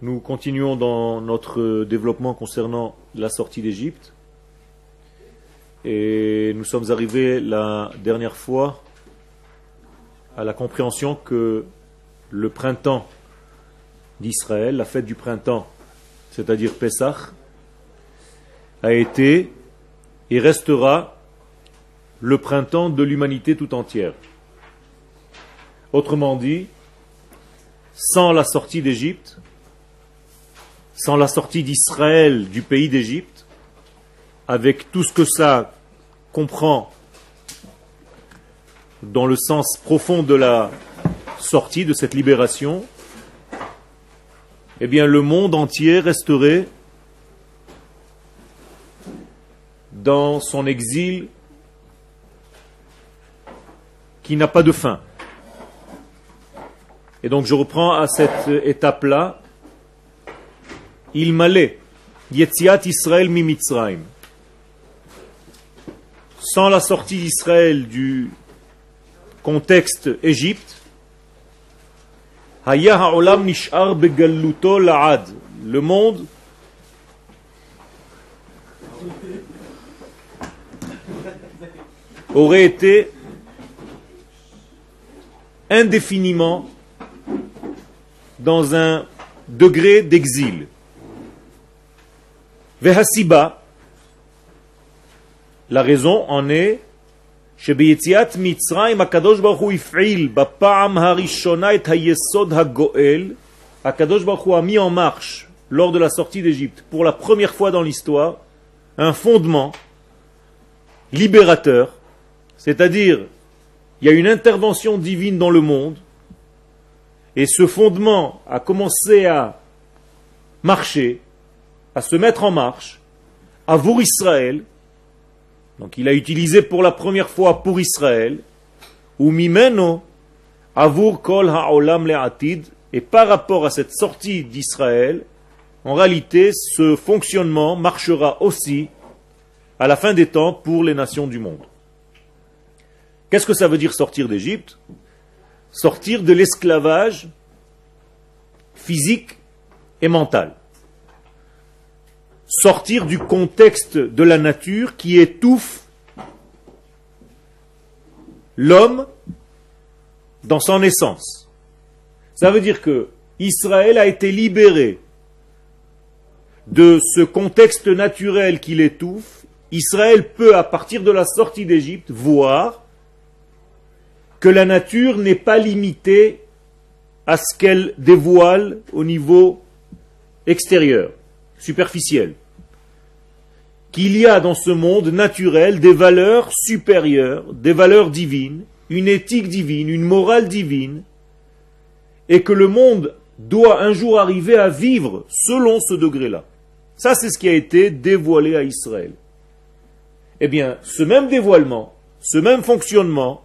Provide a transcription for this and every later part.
Nous continuons dans notre développement concernant la sortie d'Égypte. Et nous sommes arrivés la dernière fois à la compréhension que le printemps d'Israël, la fête du printemps, c'est-à-dire Pessah, a été et restera le printemps de l'humanité tout entière. Autrement dit, sans la sortie d'Égypte, sans la sortie d'Israël du pays d'Égypte, avec tout ce que ça comprend dans le sens profond de la sortie, de cette libération, eh bien le monde entier resterait dans son exil qui n'a pas de fin. Et donc je reprends à cette étape-là il m'allait. Yetziat Israël mi Mitzrayim. Sans la sortie d'Israël du contexte Égypte. Le monde aurait été indéfiniment dans un degré d'exil. Vehasiba, la raison en est שביציאת מצרים הקדוש ברוך הוא הפעיל בפעם הראשונה את היסוד הגואל, הקדוש ברוך הוא a mis en marche lors de la sortie d'Égypte, pour la première fois dans l'histoire, un fondement libérateur, c'est-à-dire il y a une intervention divine dans le monde, et ce fondement a commencé à marcher, à se mettre en marche, à Israël, donc il a utilisé pour la première fois pour Israël, ou mimeno, avur kol ha'olam le'atid, et par rapport à cette sortie d'Israël, en réalité, ce fonctionnement marchera aussi à la fin des temps pour les nations du monde. Qu'est-ce que ça veut dire sortir d'Égypte? Sortir de l'esclavage physique et mental sortir du contexte de la nature qui étouffe l'homme dans son essence. Ça veut dire que Israël a été libéré de ce contexte naturel qui l'étouffe. Israël peut, à partir de la sortie d'Égypte, voir que la nature n'est pas limitée à ce qu'elle dévoile au niveau extérieur superficielle. Qu'il y a dans ce monde naturel des valeurs supérieures, des valeurs divines, une éthique divine, une morale divine, et que le monde doit un jour arriver à vivre selon ce degré-là. Ça, c'est ce qui a été dévoilé à Israël. Eh bien, ce même dévoilement, ce même fonctionnement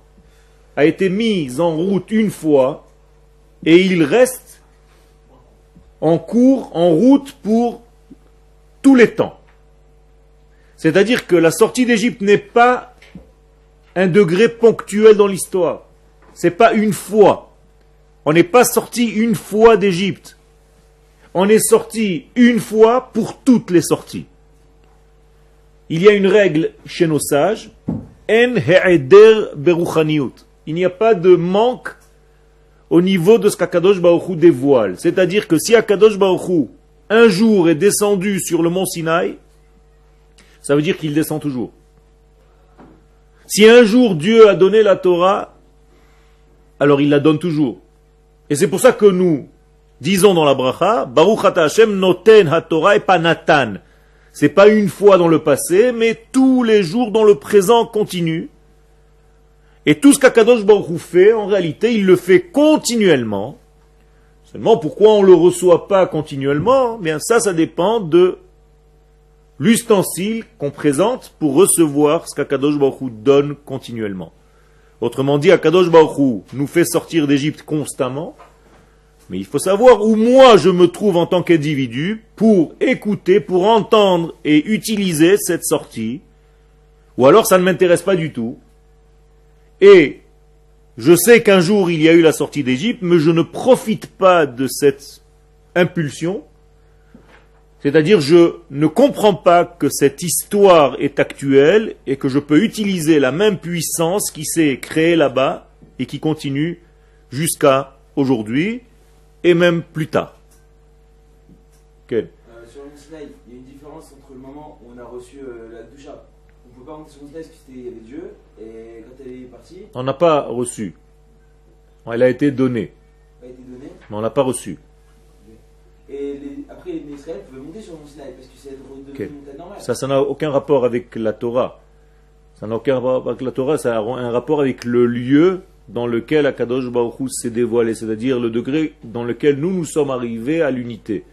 a été mis en route une fois et il reste en cours, en route pour tous les temps. C'est-à-dire que la sortie d'Égypte n'est pas un degré ponctuel dans l'histoire. C'est pas une fois. On n'est pas sorti une fois d'Égypte. On est sorti une fois pour toutes les sorties. Il y a une règle chez nos sages. En Il n'y a pas de manque au niveau de ce qu'Akadosh Baruch dévoile. C'est-à-dire que si Akadosh Baruch un jour est descendu sur le mont Sinaï, ça veut dire qu'il descend toujours. Si un jour Dieu a donné la Torah, alors il la donne toujours. Et c'est pour ça que nous disons dans la bracha, Baruch Hashem noten ha-Torah et pas Nathan. C'est pas une fois dans le passé, mais tous les jours dans le présent continu. Et tout ce qu'Akadosh Baruch fait, en réalité, il le fait continuellement. Pourquoi on ne le reçoit pas continuellement Bien, ça, ça dépend de l'ustensile qu'on présente pour recevoir ce qu'Akadosh Baruch donne continuellement. Autrement dit, Akadosh Baruch nous fait sortir d'Égypte constamment, mais il faut savoir où moi je me trouve en tant qu'individu pour écouter, pour entendre et utiliser cette sortie, ou alors ça ne m'intéresse pas du tout. Et je sais qu'un jour il y a eu la sortie d'Égypte, mais je ne profite pas de cette impulsion, c'est-à-dire je ne comprends pas que cette histoire est actuelle et que je peux utiliser la même puissance qui s'est créée là-bas et qui continue jusqu'à aujourd'hui et même plus tard. Euh, sur Sinaï, il y a une différence entre le moment où on a reçu euh, la doucha. On ne peut pas monter sur Sinaï parce qu'il y avait Dieu, et quand elle est partie. On n'a pas reçu. Elle a été donnée. Elle a été donnée. Mais on n'a pas reçu. Et les, après, les Israël pouvaient monter sur le Sinaï parce que c'est devenu okay. une montagne normale. Ça, ça n'a aucun rapport avec la Torah. Ça n'a aucun rapport avec la Torah, ça a un rapport avec le lieu dans lequel Akadosh Baruch s'est dévoilé, c'est-à-dire le degré dans lequel nous nous sommes arrivés à l'unité.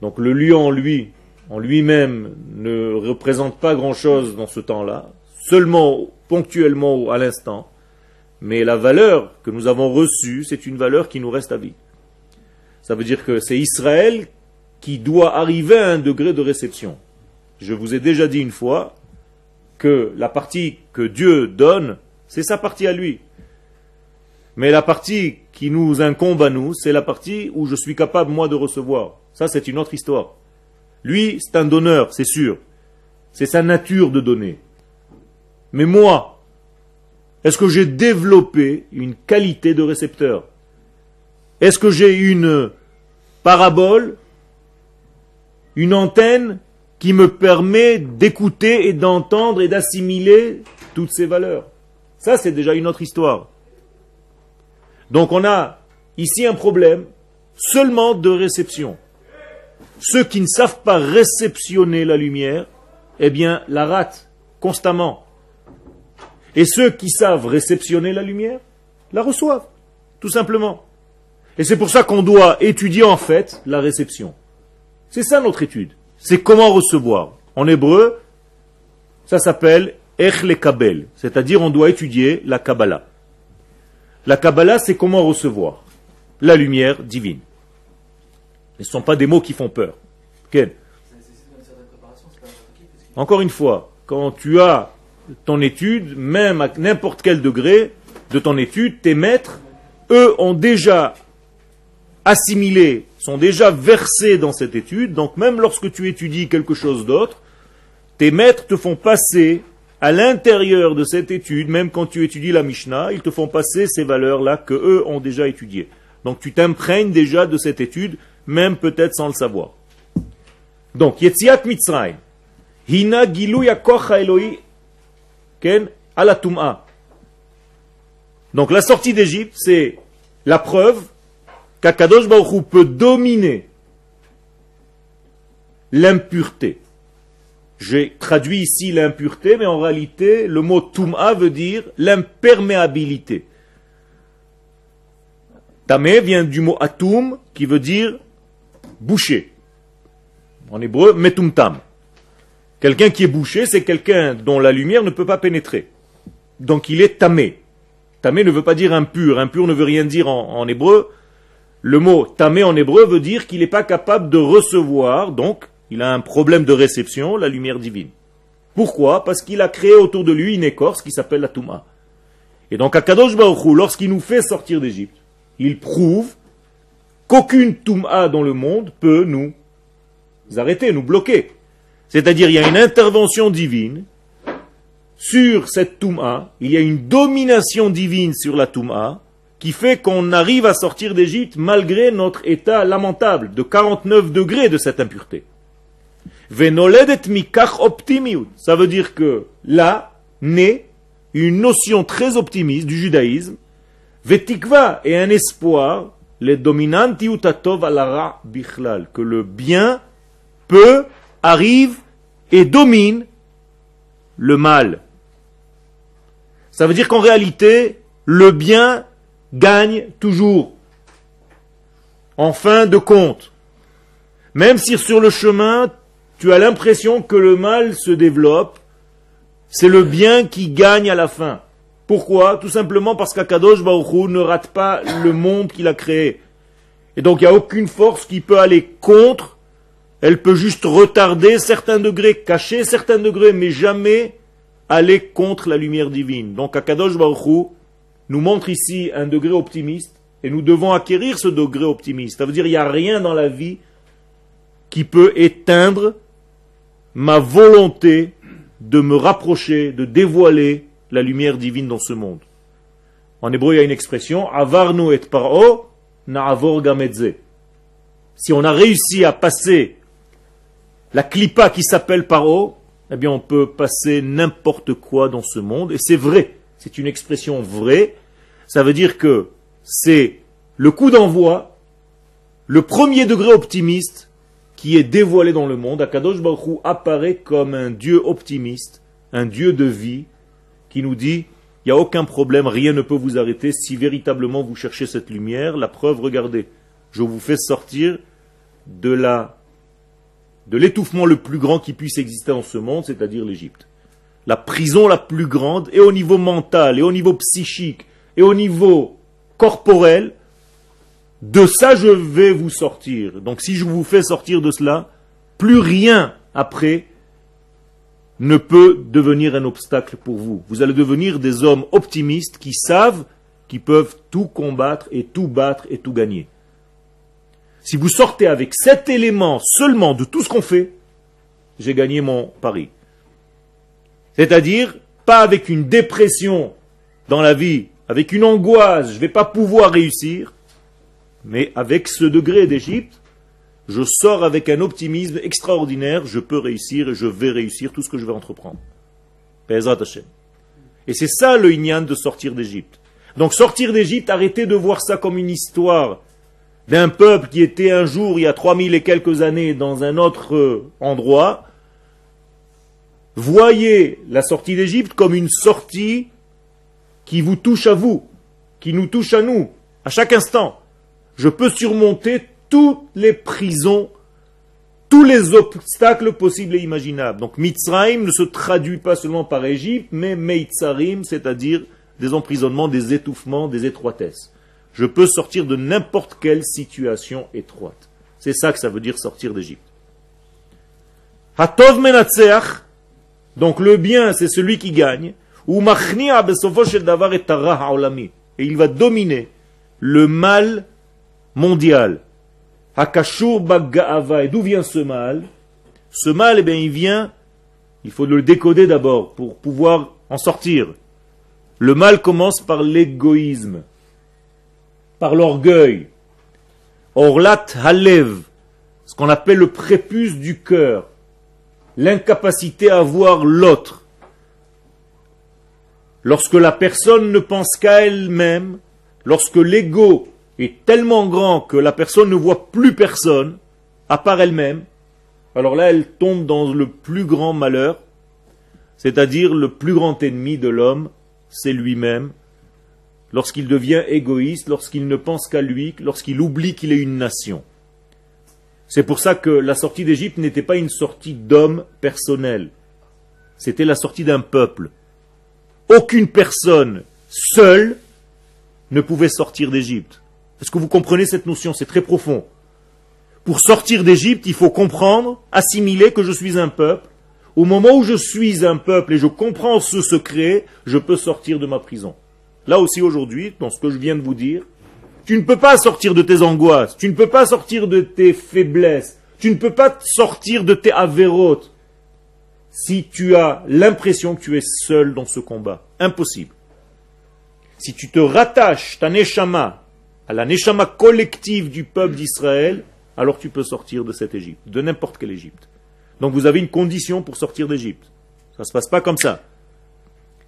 Donc le lieu en lui, en lui-même, ne représente pas grand-chose dans ce temps-là, seulement ponctuellement à l'instant, mais la valeur que nous avons reçue, c'est une valeur qui nous reste à vie. Ça veut dire que c'est Israël qui doit arriver à un degré de réception. Je vous ai déjà dit une fois que la partie que Dieu donne, c'est sa partie à lui. Mais la partie qui nous incombe à nous, c'est la partie où je suis capable, moi, de recevoir. Ça, c'est une autre histoire. Lui, c'est un donneur, c'est sûr. C'est sa nature de donner. Mais moi, est-ce que j'ai développé une qualité de récepteur? Est-ce que j'ai une parabole, une antenne qui me permet d'écouter et d'entendre et d'assimiler toutes ces valeurs Ça, c'est déjà une autre histoire. Donc on a ici un problème seulement de réception. Ceux qui ne savent pas réceptionner la lumière, eh bien, la ratent constamment. Et ceux qui savent réceptionner la lumière, la reçoivent, tout simplement. Et c'est pour ça qu'on doit étudier en fait la réception. C'est ça notre étude. C'est comment recevoir. En hébreu, ça s'appelle Ech Kabel, c'est-à-dire on doit étudier la Kabbalah. La Kabbalah, c'est comment recevoir la lumière divine. Ce ne sont pas des mots qui font peur. Encore une fois, quand tu as ton étude, même à n'importe quel degré de ton étude, tes maîtres, eux, ont déjà assimilé, sont déjà versés dans cette étude. Donc même lorsque tu étudies quelque chose d'autre, tes maîtres te font passer à l'intérieur de cette étude, même quand tu étudies la Mishnah, ils te font passer ces valeurs-là que eux ont déjà étudiées. Donc tu t'imprègnes déjà de cette étude, même peut-être sans le savoir. Donc, Yetziat Mitzrayim, Hina Gilou Yakocha Eloi. Donc la sortie d'Égypte, c'est la preuve qu'Akadosh Baruch peut dominer l'impureté. J'ai traduit ici l'impureté, mais en réalité, le mot tum'a veut dire l'imperméabilité. Tamé vient du mot atum, qui veut dire boucher. En hébreu, metumtam. Quelqu'un qui est bouché, c'est quelqu'un dont la lumière ne peut pas pénétrer. Donc il est tamé. Tamé ne veut pas dire impur. Impur ne veut rien dire en, hébreu. Le mot tamé en hébreu veut dire qu'il n'est pas capable de recevoir, donc il a un problème de réception, la lumière divine. Pourquoi? Parce qu'il a créé autour de lui une écorce qui s'appelle la Touma. Et donc Akadosh Baruch lorsqu'il nous fait sortir d'Égypte, il prouve qu'aucune Touma dans le monde peut nous arrêter, nous bloquer. C'est-à-dire il y a une intervention divine sur cette Touma, il y a une domination divine sur la Touma, qui fait qu'on arrive à sortir d'Égypte malgré notre état lamentable de 49 degrés de cette impureté. Ça veut dire que là naît une notion très optimiste du judaïsme. Vetikva et un espoir, les dominanti alara bichlal, que le bien peut, arrive et domine le mal. Ça veut dire qu'en réalité, le bien gagne toujours. En fin de compte. Même si sur le chemin, tu as l'impression que le mal se développe, c'est le bien qui gagne à la fin. Pourquoi? Tout simplement parce qu'Akadosh Baruch ne rate pas le monde qu'il a créé. Et donc il n'y a aucune force qui peut aller contre, elle peut juste retarder certains degrés, cacher certains degrés, mais jamais aller contre la lumière divine. Donc Akadosh Baruch nous montre ici un degré optimiste Et nous devons acquérir ce degré optimiste. Ça veut dire qu'il n'y a rien dans la vie qui peut éteindre ma volonté de me rapprocher, de dévoiler la lumière divine dans ce monde. En hébreu, il y a une expression, avarnu et paro, na'avor gamedze. Si on a réussi à passer la clipa qui s'appelle paro, eh bien on peut passer n'importe quoi dans ce monde, et c'est vrai, c'est une expression vraie, ça veut dire que c'est le coup d'envoi, le premier degré optimiste qui est dévoilé dans le monde. Akadosh Baruch apparaît comme un Dieu optimiste, un Dieu de vie, qui nous dit il n'y a aucun problème, rien ne peut vous arrêter si véritablement vous cherchez cette lumière. La preuve, regardez, je vous fais sortir de la de l'étouffement le plus grand qui puisse exister en ce monde, c'est-à-dire l'Égypte. La prison la plus grande, et au niveau mental, et au niveau psychique, et au niveau corporel, de ça je vais vous sortir. Donc si je vous fais sortir de cela, plus rien après ne peut devenir un obstacle pour vous. Vous allez devenir des hommes optimistes qui savent qu'ils peuvent tout combattre et tout battre et tout gagner. Si vous sortez avec cet élément seulement de tout ce qu'on fait, j'ai gagné mon pari. C'est-à-dire, pas avec une dépression dans la vie, avec une angoisse, je ne vais pas pouvoir réussir, mais avec ce degré d'Égypte, je sors avec un optimisme extraordinaire, je peux réussir et je vais réussir tout ce que je vais entreprendre. Et c'est ça le Inyan de sortir d'Égypte. Donc sortir d'Égypte, arrêtez de voir ça comme une histoire d'un peuple qui était un jour, il y a 3000 et quelques années, dans un autre euh, endroit, voyez la sortie d'Égypte comme une sortie qui vous touche à vous, qui nous touche à nous, à chaque instant. Je peux surmonter toutes les prisons, tous les obstacles possibles et imaginables. Donc Mitzrayim ne se traduit pas seulement par Égypte, mais Meitzarim, c'est-à-dire des emprisonnements, des étouffements, des étroitesses. Je peux sortir de n'importe quelle situation étroite. C'est ça que ça veut dire sortir d'Égypte. Hatov donc le bien c'est celui qui gagne, ou et il va dominer le mal mondial. Hakashur bagga'ava, et d'où vient ce mal? Ce mal, eh bien, il vient, il faut le décoder d'abord pour pouvoir en sortir. Le mal commence par l'égoïsme par l'orgueil. Orlat Halev, ce qu'on appelle le prépuce du cœur, l'incapacité à voir l'autre. Lorsque la personne ne pense qu'à elle-même, lorsque l'ego est tellement grand que la personne ne voit plus personne, à part elle-même, alors là elle tombe dans le plus grand malheur, c'est-à-dire le plus grand ennemi de l'homme, c'est lui-même, lorsqu'il devient égoïste, lorsqu'il ne pense qu'à lui, lorsqu'il oublie qu'il est une nation. C'est pour ça que la sortie d'Égypte n'était pas une sortie d'homme personnel, c'était la sortie d'un peuple. Aucune personne seule ne pouvait sortir d'Égypte. Est-ce que vous comprenez cette notion? C'est très profond. Pour sortir d'Égypte, il faut comprendre, assimiler que je suis un peuple. Au moment où je suis un peuple et je comprends ce secret, je peux sortir de ma prison. Là aussi aujourd'hui, dans ce que je viens de vous dire, tu ne peux pas sortir de tes angoisses, tu ne peux pas sortir de tes faiblesses, tu ne peux pas sortir de tes avérotes si tu as l'impression que tu es seul dans ce combat. Impossible. Si tu te rattaches, ta neshama, à la neshama collective du peuple d'Israël, alors tu peux sortir de cette Égypte, de n'importe quelle Égypte. Donc vous avez une condition pour sortir d'Égypte. Ça ne se passe pas comme ça.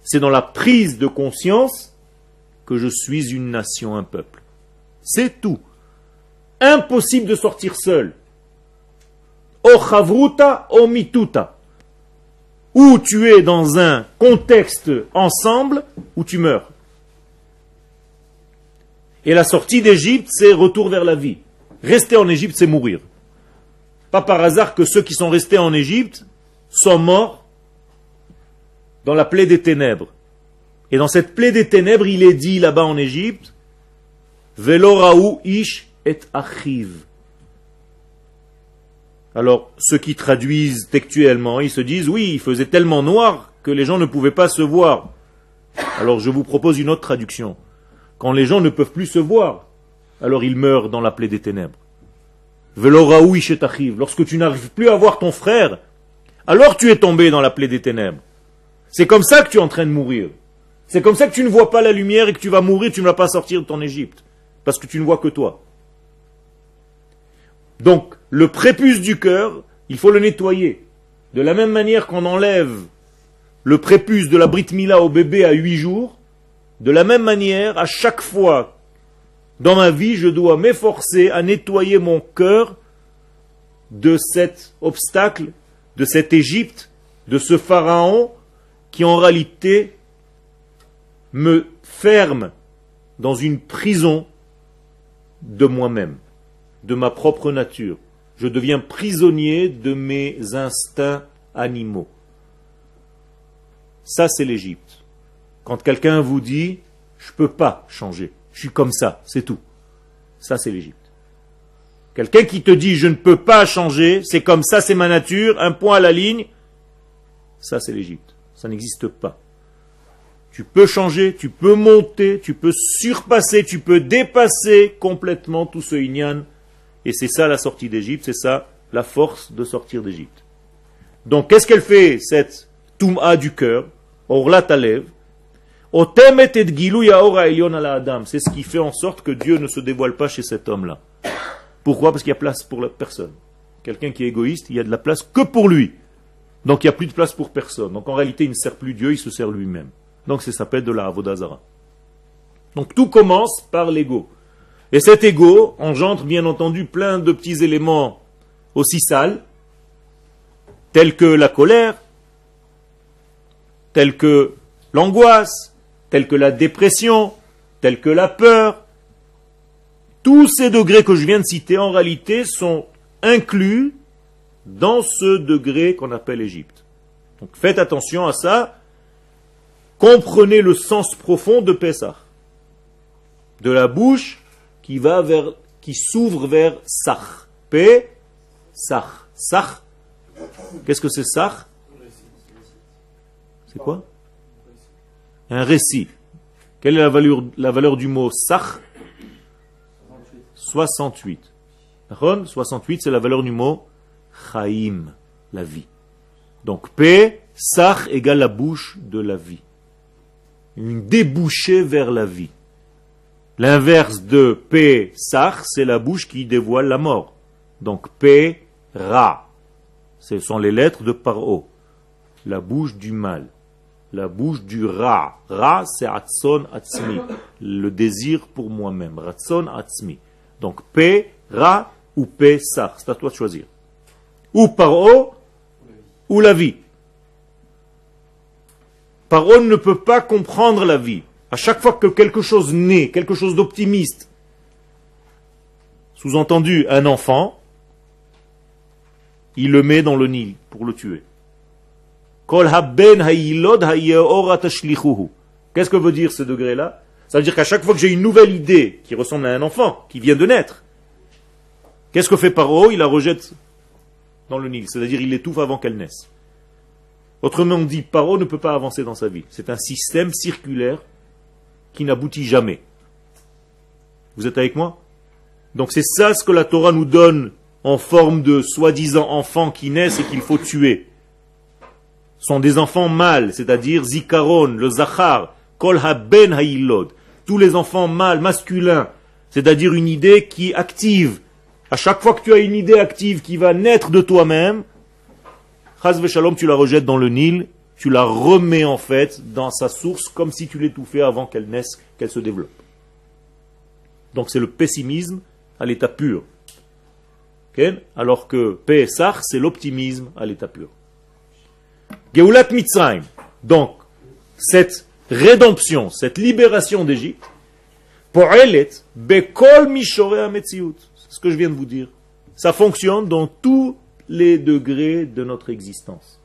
C'est dans la prise de conscience que je suis une nation, un peuple. C'est tout. Impossible de sortir seul. O chavruta, o mituta. Ou tu es dans un contexte ensemble, ou tu meurs. Et la sortie d'Égypte, c'est retour vers la vie. Rester en Égypte, c'est mourir. Pas par hasard que ceux qui sont restés en Égypte sont morts dans la plaie des ténèbres. Et dans cette plaie des ténèbres, il est dit là-bas en Égypte, Veloraou ish et achiv. Alors, ceux qui traduisent textuellement, ils se disent, oui, il faisait tellement noir que les gens ne pouvaient pas se voir. Alors, je vous propose une autre traduction. Quand les gens ne peuvent plus se voir, alors il meurt dans la plaie des ténèbres. Lorsque tu n'arrives plus à voir ton frère, alors tu es tombé dans la plaie des ténèbres. C'est comme ça que tu es en train de mourir. C'est comme ça que tu ne vois pas la lumière et que tu vas mourir, tu ne vas pas sortir de ton Égypte. Parce que tu ne vois que toi. Donc, le prépuce du cœur, il faut le nettoyer. De la même manière qu'on enlève le prépuce de la Brit Mila au bébé à huit jours, de la même manière, à chaque fois dans ma vie, je dois m'efforcer à nettoyer mon cœur de cet obstacle, de cette Égypte, de ce pharaon qui en réalité me ferme dans une prison de moi-même, de ma propre nature. Je deviens prisonnier de mes instincts animaux. Ça, c'est l'Égypte. Quand quelqu'un vous dit, je ne peux pas changer, je suis comme ça, c'est tout. Ça, c'est l'Égypte. Quelqu'un qui te dit, je ne peux pas changer, c'est comme ça, c'est ma nature, un point à la ligne, ça, c'est l'Égypte. Ça n'existe pas. Tu peux changer, tu peux monter, tu peux surpasser, tu peux dépasser complètement tout ce inyan. Et c'est ça la sortie d'Égypte, c'est ça la force de sortir d'Égypte. Donc qu'est-ce qu'elle fait, cette Toum'a du cœur? Orla Talev. C'est ce qui fait en sorte que Dieu ne se dévoile pas chez cet homme-là. Pourquoi? Parce qu'il y a place pour personne. Quelqu'un qui est égoïste, il y a de la place que pour lui. Donc il n'y a plus de place pour personne. Donc en réalité, il ne sert plus Dieu, il se sert lui-même. Donc ça s'appelle de la Avodazara. Donc tout commence par l'ego. Et cet ego engendre bien entendu plein de petits éléments aussi sales, tels que la colère, tels que l'angoisse, tels que la dépression, tels que la peur. Tous ces degrés que je viens de citer en réalité sont inclus dans ce degré qu'on appelle Égypte. Donc faites attention à ça. Comprenez le sens profond de Pessah. De la bouche qui s'ouvre vers Sach. P, Sach. Sach. Qu'est-ce que c'est Sach? C'est quoi? Un récit. Quelle est la valeur, la valeur du mot Sach? 68. 68, c'est la valeur du mot Chaim, la vie. Donc P, Sach égale la bouche de la vie. Une débouchée vers la vie. L'inverse de P, Sach, c'est la bouche qui dévoile la mort. Donc P, Ra. Ce sont les lettres de Paro. La bouche du mal. La bouche du Ra. Ra, c'est Atson Atzmi. Le désir pour moi-même. Ratson Atzmi. Donc P, Ra ou P, Sach. C'est à toi de choisir ou Paro, ou la vie. Paro ne peut pas comprendre la vie. À chaque fois que quelque chose naît, quelque chose d'optimiste, sous-entendu un enfant, il le met dans le Nil pour le tuer. Qu'est-ce que veut dire ce degré-là? Ça veut dire qu'à chaque fois que j'ai une nouvelle idée qui ressemble à un enfant, qui vient de naître, qu'est-ce que fait Paro Il la rejette dans le Nil, c'est-à-dire il l'étouffe avant qu'elle naisse. Autrement dit, Paro ne peut pas avancer dans sa vie. C'est un système circulaire qui n'aboutit jamais. Vous êtes avec moi? Donc c'est ça ce que la Torah nous donne en forme de soi-disant enfants qui naissent et qu'il faut tuer. Ce sont des enfants mâles, c'est-à-dire Zikaron, le Zachar, Kol Ben Haïlod. Tous les enfants mâles, masculins, c'est-à-dire une idée qui active à chaque fois que tu as une idée active qui va naître de toi-même, Tu la rejettes dans le Nil, tu la remets en fait dans sa source comme si tu l'étouffais avant qu'elle naisse, qu'elle se développe. Donc c'est le pessimisme à l'état pur. Alors que Pesach, c'est l'optimisme à l'état pur. Geulat Mitzrayim. Donc, cette rédemption, cette libération d'Égypte, Po'elet bekol mishore ce que je viens de vous dire. Ça fonctionne dans tous les degrés de notre existence.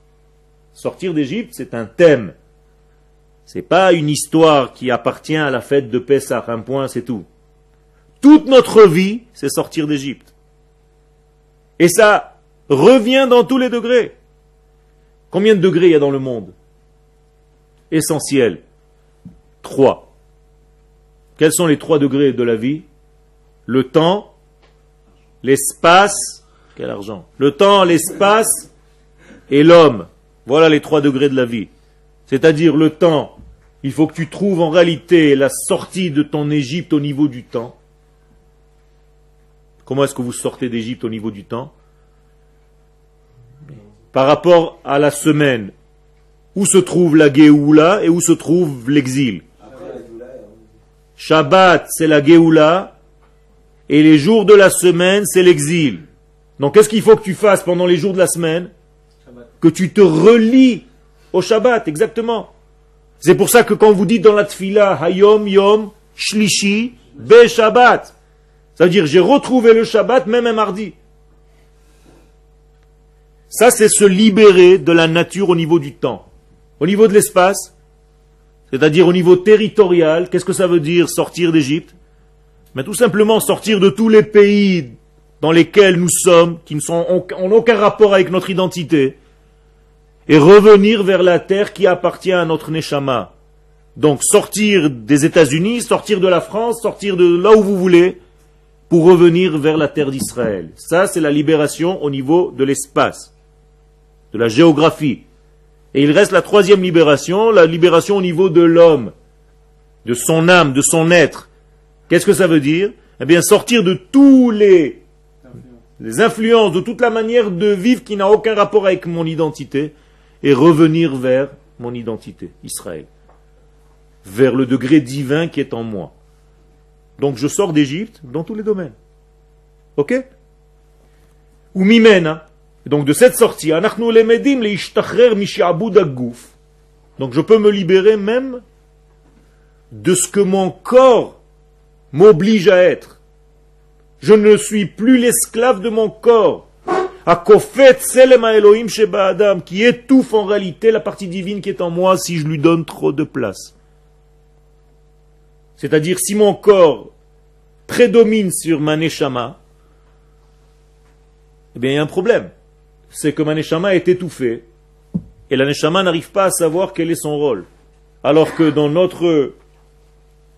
Sortir d'Égypte, c'est un thème. C'est pas une histoire qui appartient à la fête de Pessah, un point, c'est tout. Toute notre vie, c'est sortir d'Égypte. Et ça revient dans tous les degrés. Combien de degrés il y a dans le monde? Essentiel. Trois. Quels sont les trois degrés de la vie? Le temps, l'espace, quel argent Le temps, l'espace et l'homme. Voilà les trois degrés de la vie. C'est-à-dire le temps, il faut que tu trouves en réalité la sortie de ton Égypte au niveau du temps. Comment est-ce que vous sortez d'Égypte au niveau du temps? Par rapport à la semaine, où se trouve la Géoula et où se trouve l'exil? Shabbat, c'est la Géoula, et les jours de la semaine, c'est l'exil. Donc qu'est-ce qu'il faut que tu fasses pendant les jours de la semaine Que tu te relis au Shabbat, exactement. C'est pour ça que quand vous dites dans la tfila, Hayom Yom Shlishi Be Shabbat, ça veut dire j'ai retrouvé le Shabbat même un mardi. Ça, c'est se libérer de la nature au niveau du temps. Au niveau de l'espace, c'est-à-dire au niveau territorial, qu'est-ce que ça veut dire sortir d'Égypte? Mais tout simplement sortir de tous les pays dans lesquels nous sommes, qui ne sont aucun rapport avec notre identité, et revenir vers la terre qui appartient à notre Neshama. Donc sortir des États-Unis, sortir de la France, sortir de là où vous voulez, pour revenir vers la terre d'Israël. Ça, c'est la libération au niveau de l'espace, de la géographie. Et il reste la troisième libération, la libération au niveau de l'homme, de son âme, de son être. Qu'est-ce que ça veut dire? Eh bien, sortir de tous les, les influences, de toute la manière de vivre qui n'a aucun rapport avec mon identité, et revenir vers mon identité, Israël, vers le degré divin qui est en moi. Donc je sors d'Égypte dans tous les domaines. Ok? Ou mimena. Donc de cette sortie, donc je peux me libérer même de ce que mon corps m'oblige à être. Je ne suis plus l'esclave de mon corps qui étouffe en réalité la partie divine qui est en moi si je lui donne trop de place. C'est-à-dire si mon corps prédomine sur ma neshama, eh bien il y a un problème. C'est que ma neshama est étouffée et la neshama n'arrive pas à savoir quel est son rôle. Alors que dans notre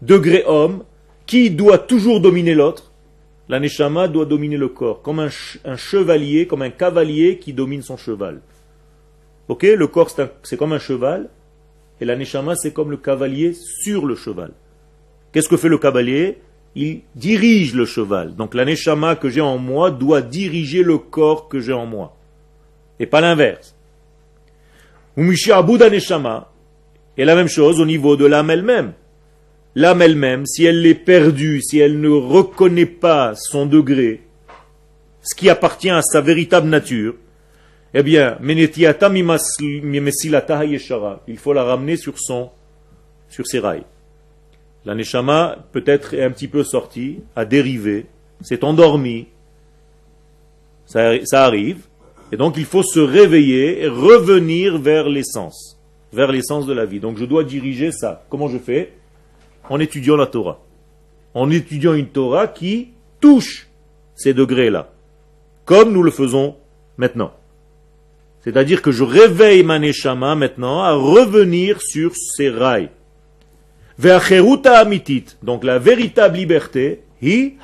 degré homme, qui doit toujours dominer l'autre la neshama doit dominer le corps, comme un, chevalier, comme un cavalier qui domine son cheval. Ok Le corps, c'est comme un cheval, et la neshama, c'est comme le cavalier sur le cheval. Qu'est-ce que fait le cavalier? Il dirige le cheval. Donc la neshama que j'ai en moi doit diriger le corps que j'ai en moi. Et pas l'inverse. Umishi Abuda Neshama est la même chose au niveau de l'âme elle-même l'âme elle-même, si elle est perdue, si elle ne reconnaît pas son degré, ce qui appartient à sa véritable nature, eh bien, il faut la ramener sur son, sur ses rails. La neshama peut-être est un petit peu sortie, a dérivé, s'est endormie, ça, ça arrive, et donc il faut se réveiller et revenir vers l'essence, vers l'essence de la vie. Donc je dois diriger ça. Comment je fais? En étudiant la Torah. En étudiant une Torah qui touche ces degrés-là, comme nous le faisons maintenant. C'est-à-dire que je réveille ma neshama maintenant à revenir sur ces rails. amitit, donc la véritable liberté, hi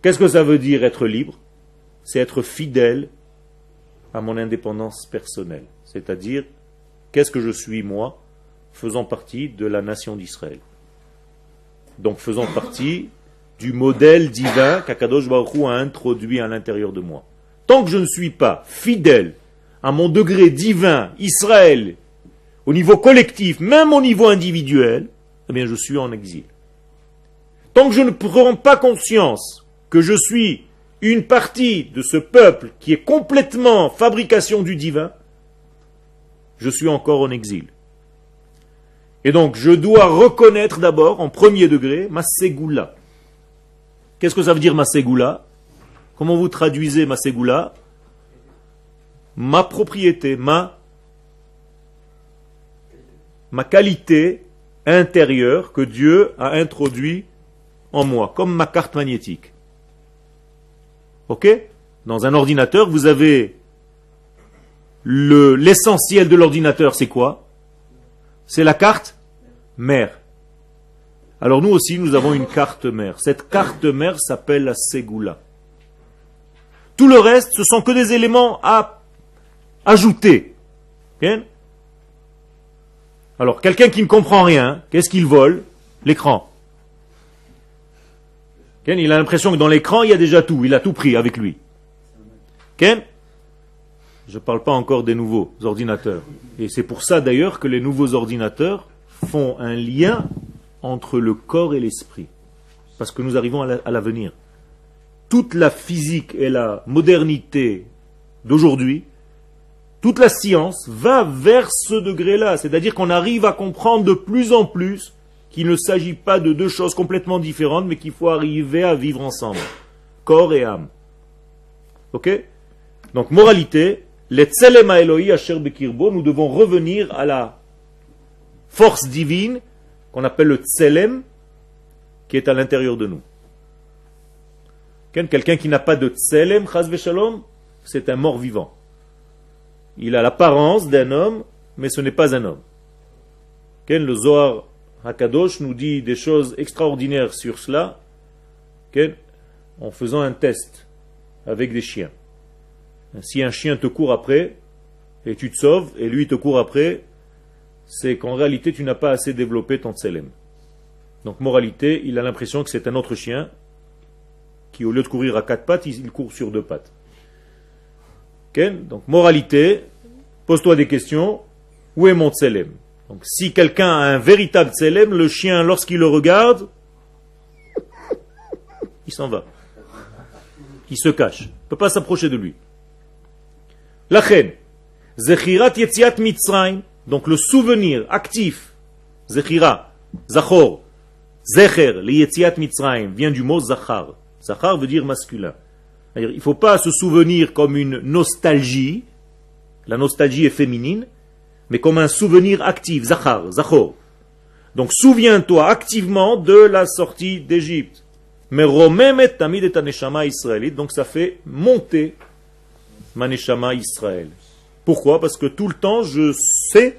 Qu'est-ce que ça veut dire être libre? C'est être fidèle à mon indépendance personnelle. C'est-à-dire, qu'est-ce que je suis moi? Faisant partie de la nation d'Israël. Donc faisant partie du modèle divin qu'Akadosh Baruch a introduit à l'intérieur de moi. Tant que je ne suis pas fidèle à mon degré divin, Israël, au niveau collectif, même au niveau individuel, eh bien je suis en exil. Tant que je ne prends pas conscience que je suis une partie de ce peuple qui est complètement fabrication du divin, je suis encore en exil. Et donc, je dois reconnaître d'abord, en premier degré, ma ségoula. Qu'est-ce que ça veut dire ma ségoula? Comment vous traduisez ma ségoula? Ma propriété, ma, ma qualité intérieure que Dieu a introduit en moi, comme ma carte magnétique. Ok? Dans un ordinateur, vous avez l'essentiel de l'ordinateur, c'est quoi? C'est la carte mère. Alors nous aussi, nous avons une carte mère. Cette carte mère s'appelle la Ségoula. Tout le reste, ce sont que des éléments à ajouter. Alors, quelqu'un qui ne comprend rien, qu'est-ce qu'il vole? L'écran. Il a l'impression que dans l'écran, il y a déjà tout. Il a tout pris avec lui. Je ne parle pas encore des nouveaux ordinateurs. Et c'est pour ça d'ailleurs que les nouveaux ordinateurs font un lien entre le corps et l'esprit. Parce que nous arrivons à l'avenir. Toute la physique et la modernité d'aujourd'hui, toute la science va vers ce degré-là. C'est-à-dire qu'on arrive à comprendre de plus en plus qu'il ne s'agit pas de deux choses complètement différentes, mais qu'il faut arriver à vivre ensemble. Corps et âme. Ok? Donc, moralité, les Asher Bekirbo, nous devons revenir à la force divine qu'on appelle le Tselem, qui est à l'intérieur de nous. Quelqu'un qui n'a pas de Tselem, c'est un mort vivant. Il a l'apparence d'un homme, mais ce n'est pas un homme. Le Zohar Hakadosh nous dit des choses extraordinaires sur cela, en faisant un test avec des chiens. Si un chien te court après, et tu te sauves, et lui te court après, c'est qu'en réalité tu n'as pas assez développé ton tselem. Donc moralité, il a l'impression que c'est un autre chien, qui au lieu de courir à quatre pattes, il court sur deux pattes. Donc moralité, pose-toi des questions, où est mon tselem? Donc si quelqu'un a un véritable tsélem, le chien, lorsqu'il le regarde, il s'en va. Il se cache. Il ne peut pas s'approcher de lui. La reine. Yetziat. Donc le souvenir actif. Zechira. Zachor. Zecher. Le Yetziat Mitzrayim vient du mot Zachar. Zachar veut dire masculin. Il ne faut pas se souvenir comme une nostalgie. La nostalgie est féminine mais comme un souvenir actif, Zachar, Zachor. Donc souviens-toi activement de la sortie d'Égypte. Mais Romemet Tamid et israélite, donc ça fait monter Maneshama Israël. Pourquoi? Parce que tout le temps je sais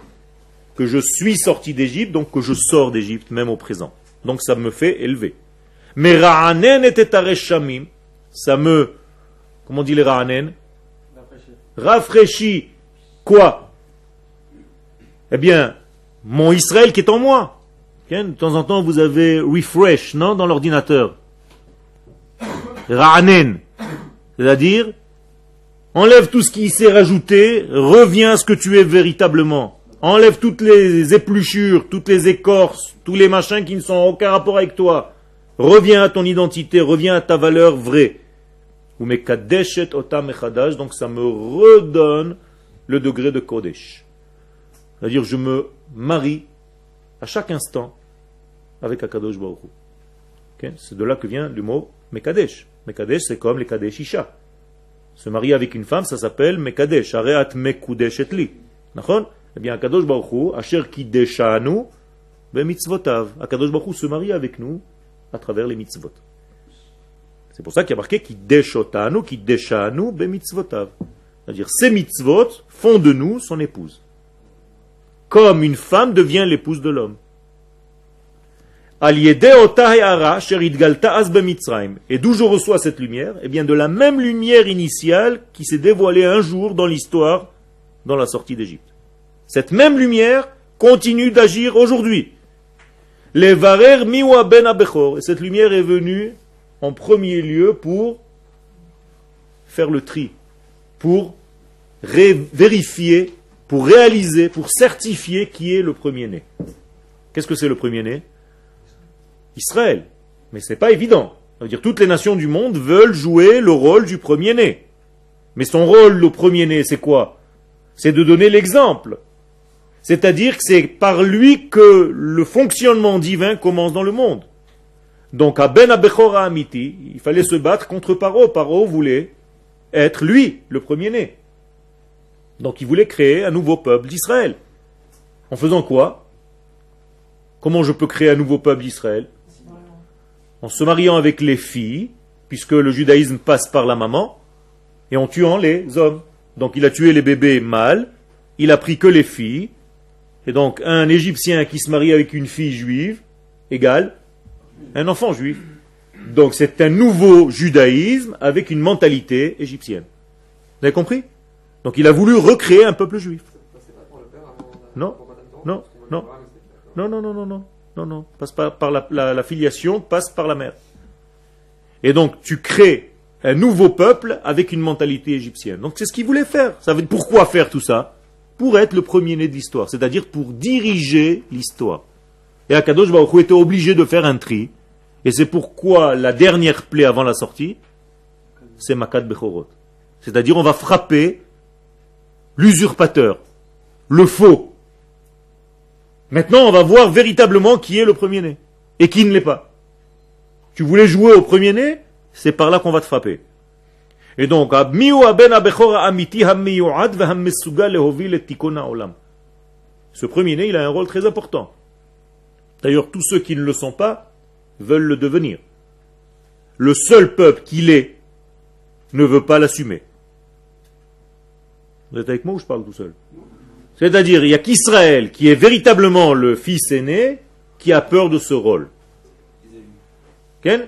que je suis sorti d'Égypte, donc que je sors d'Égypte, même au présent. Donc ça me fait élever. Mais Ra'anen et Areshamim, ça me, comment dit les Ra'anen? Rafraîchit. Quoi? Eh bien, mon Israël qui est en moi. De temps en temps, vous avez refresh, non, dans l'ordinateur. Ra'anen. C'est-à-dire, enlève tout ce qui s'est rajouté, reviens à ce que tu es véritablement. Enlève toutes les épluchures, toutes les écorces, tous les machins qui ne sont aucun rapport avec toi. Reviens à ton identité, reviens à ta valeur vraie. Donc ça me redonne le degré de Kodesh. C'est-à-dire, je me marie à chaque instant avec Akadosh Baruch C'est de là que vient le mot Mekadesh. Mekadesh, c'est comme les Kadesh Isha. Se marier avec une femme, ça s'appelle Mekadesh. Areat Mekudesh etli. Eh bien, Akadosh Baruch Hu, Asher Kideshanu, mitzvotav. Akadosh Baruch se marie avec nous à travers les mitzvot. C'est pour ça qu'il y a marqué Kideshotanu, Kideshanu, mitzvotav. C'est-à-dire, ces mitzvot font de nous son épouse comme une femme devient l'épouse de l'homme. Et d'où je reçois cette lumière? Eh bien de la même lumière initiale qui s'est dévoilée un jour dans l'histoire, dans la sortie d'Égypte. Cette même lumière continue d'agir aujourd'hui. Les varer miwa ben Et cette lumière est venue en premier lieu pour faire le tri, pour vérifier pour réaliser, pour certifier qui est le premier-né. Qu'est-ce que c'est le premier-né? Israël. Mais ce n'est pas évident. Ça veut dire toutes les nations du monde veulent jouer le rôle du premier-né. Mais son rôle, le premier-né, c'est quoi? C'est de donner l'exemple. C'est-à-dire que c'est par lui que le fonctionnement divin commence dans le monde. Donc à Ben Abechora Amiti, il fallait se battre contre Paro. Paro voulait être lui, le premier-né. Donc il voulait créer un nouveau peuple d'Israël. En faisant quoi? Comment je peux créer un nouveau peuple d'Israël? En se mariant avec les filles, puisque le judaïsme passe par la maman, et en tuant les hommes. Donc il a tué les bébés mâles, il a pris que les filles, et donc un Égyptien qui se marie avec une fille juive égale Un enfant juif. Donc c'est un nouveau judaïsme avec une mentalité égyptienne. Vous avez compris? Donc il a voulu recréer un peuple juif. Non, non, non, non, non, non, non, non, non, non, passe par, la, filiation, passe par la mère. Et donc tu crées un nouveau peuple avec une mentalité égyptienne. Donc c'est ce qu'il voulait faire. Ça veut pourquoi faire tout ça? Pour être le premier-né de l'histoire, c'est-à-dire pour diriger l'histoire. Et Akadosh Baruch était obligé de faire un tri. Et c'est pourquoi la dernière plaie avant la sortie, c'est Makat Bechorot. C'est-à-dire on va frapper l'usurpateur, le faux. Maintenant, on va voir véritablement qui est le premier-né et qui ne l'est pas. Tu voulais jouer au premier-né C'est par là qu'on va te frapper. Et donc, ce premier-né, il a un rôle très important. D'ailleurs, tous ceux qui ne le sont pas veulent le devenir. Le seul peuple qui l'est ne veut pas l'assumer. Vous êtes avec moi ou je parle tout seul? C'est-à-dire, il n'y a qu'Israël qui est véritablement le fils aîné qui a peur de ce rôle. Ken?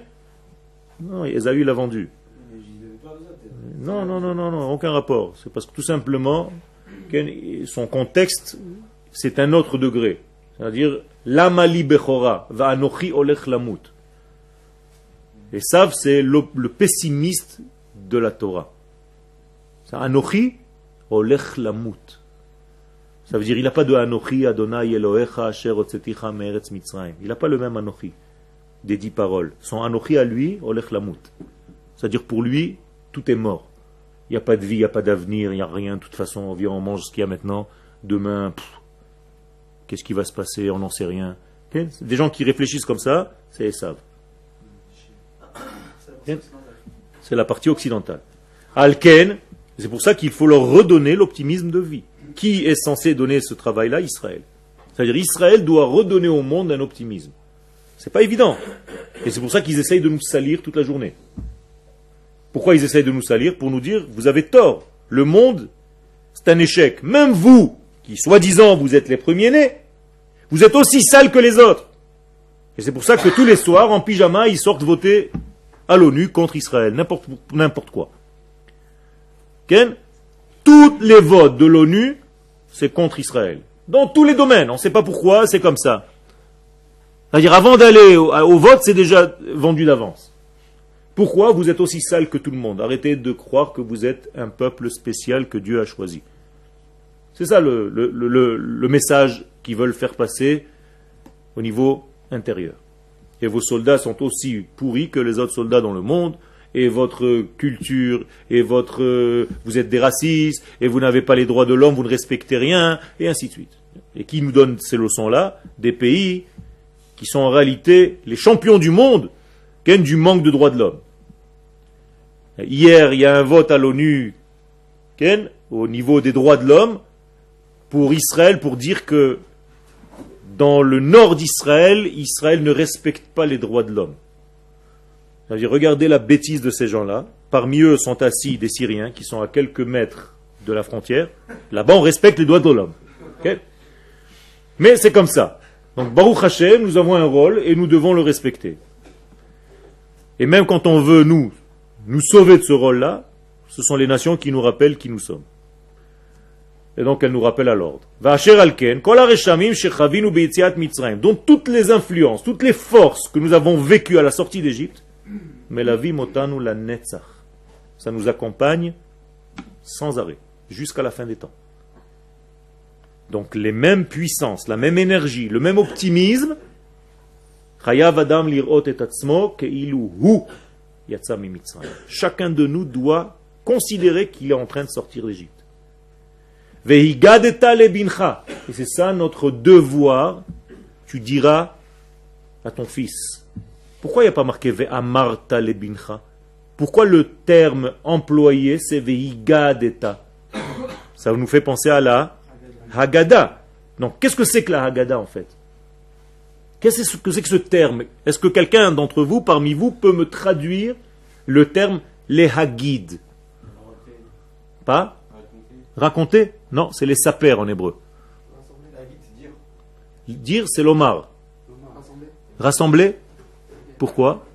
Non, Esaü l'a vendu. Non, non, non, non, non, aucun rapport. C'est parce que tout simplement, son contexte, c'est un autre degré. C'est-à-dire, l'amali bechora, va anochi olech lamut. Et Sav, c'est le, pessimiste de la Torah. Anochi olech lamut. Ça veut dire, il n'a pas de Anochi Adonai Elohecha Asher Otzeticha Meretz Mitzrayim. Il n'a pas le même Anochi des dix paroles. Son Anochi à lui, olech lamut. C'est-à-dire, pour lui, tout est mort. Il n'y a pas de vie, il n'y a pas d'avenir, il n'y a rien. De toute façon, on vient, on mange ce qu'il y a maintenant. Demain, qu'est-ce qui va se passer? On n'en sait rien. Des gens qui réfléchissent comme ça, c'est Esav. C'est la partie occidentale. Alken, c'est pour ça qu'il faut leur redonner l'optimisme de vie. Qui est censé donner ce travail-là? Israël. C'est-à-dire Israël doit redonner au monde un optimisme. C'est pas évident. Et c'est pour ça qu'ils essayent de nous salir toute la journée. Pourquoi ils essayent de nous salir? Pour nous dire, vous avez tort. Le monde, c'est un échec. Même vous, qui soi-disant vous êtes les premiers-nés, vous êtes aussi sales que les autres. Et c'est pour ça que tous les soirs, en pyjama, ils sortent voter à l'ONU contre Israël, n'importe quoi. Ken Tous les votes de l'ONU, c'est contre Israël. Dans tous les domaines, on ne sait pas pourquoi, c'est comme ça. C'est-à-dire, avant d'aller au, vote, c'est déjà vendu d'avance. Pourquoi vous êtes aussi sale que tout le monde? Arrêtez de croire que vous êtes un peuple spécial que Dieu a choisi. C'est ça le message qu'ils veulent faire passer au niveau intérieur. Et vos soldats sont aussi pourris que les autres soldats dans le monde, et votre culture, et votre... Vous êtes des racistes, et vous n'avez pas les droits de l'homme, vous ne respectez rien, et ainsi de suite. Et qui nous donne ces leçons-là Des pays qui sont en réalité les champions du monde du manque de droits de l'homme. Hier, il y a un vote à l'ONU au niveau des droits de l'homme pour Israël pour dire que dans le nord d'Israël, Israël ne respecte pas les droits de l'homme. Regardez la bêtise de ces gens-là. Parmi eux sont assis des Syriens qui sont à quelques mètres de la frontière. Là-bas, on respecte les droits de l'homme. Mais c'est comme ça. Donc, Baruch Hashem, nous avons un rôle et nous devons le respecter. Et même quand on veut, nous, nous sauver de ce rôle-là, ce sont les nations qui nous rappellent qui nous sommes. Et donc elle nous rappelle à l'ordre. Donc toutes les influences, toutes les forces que nous avons vécues à la sortie d'Égypte, mais la vie motanu la netzach. Ça nous accompagne sans arrêt, jusqu'à la fin des temps. Donc les mêmes puissances, la même énergie, le même optimisme, chacun de nous doit considérer qu'il est en train de sortir d'Égypte. Et c'est ça notre devoir. Tu diras à ton fils. Pourquoi il n'y a pas marqué Ve'amarta lebincha Pourquoi le terme employé c'est Veigadeta Ça nous fait penser à la Haggadah. Donc qu'est-ce que c'est que la Haggadah en fait? Qu'est-ce que c'est que ce terme? Est-ce que quelqu'un d'entre vous, parmi vous, peut me traduire le terme les Hagid Pas? Raconter? Non, c'est les saper en hébreu. Dire, c'est l'omar. Rassembler? Pourquoi?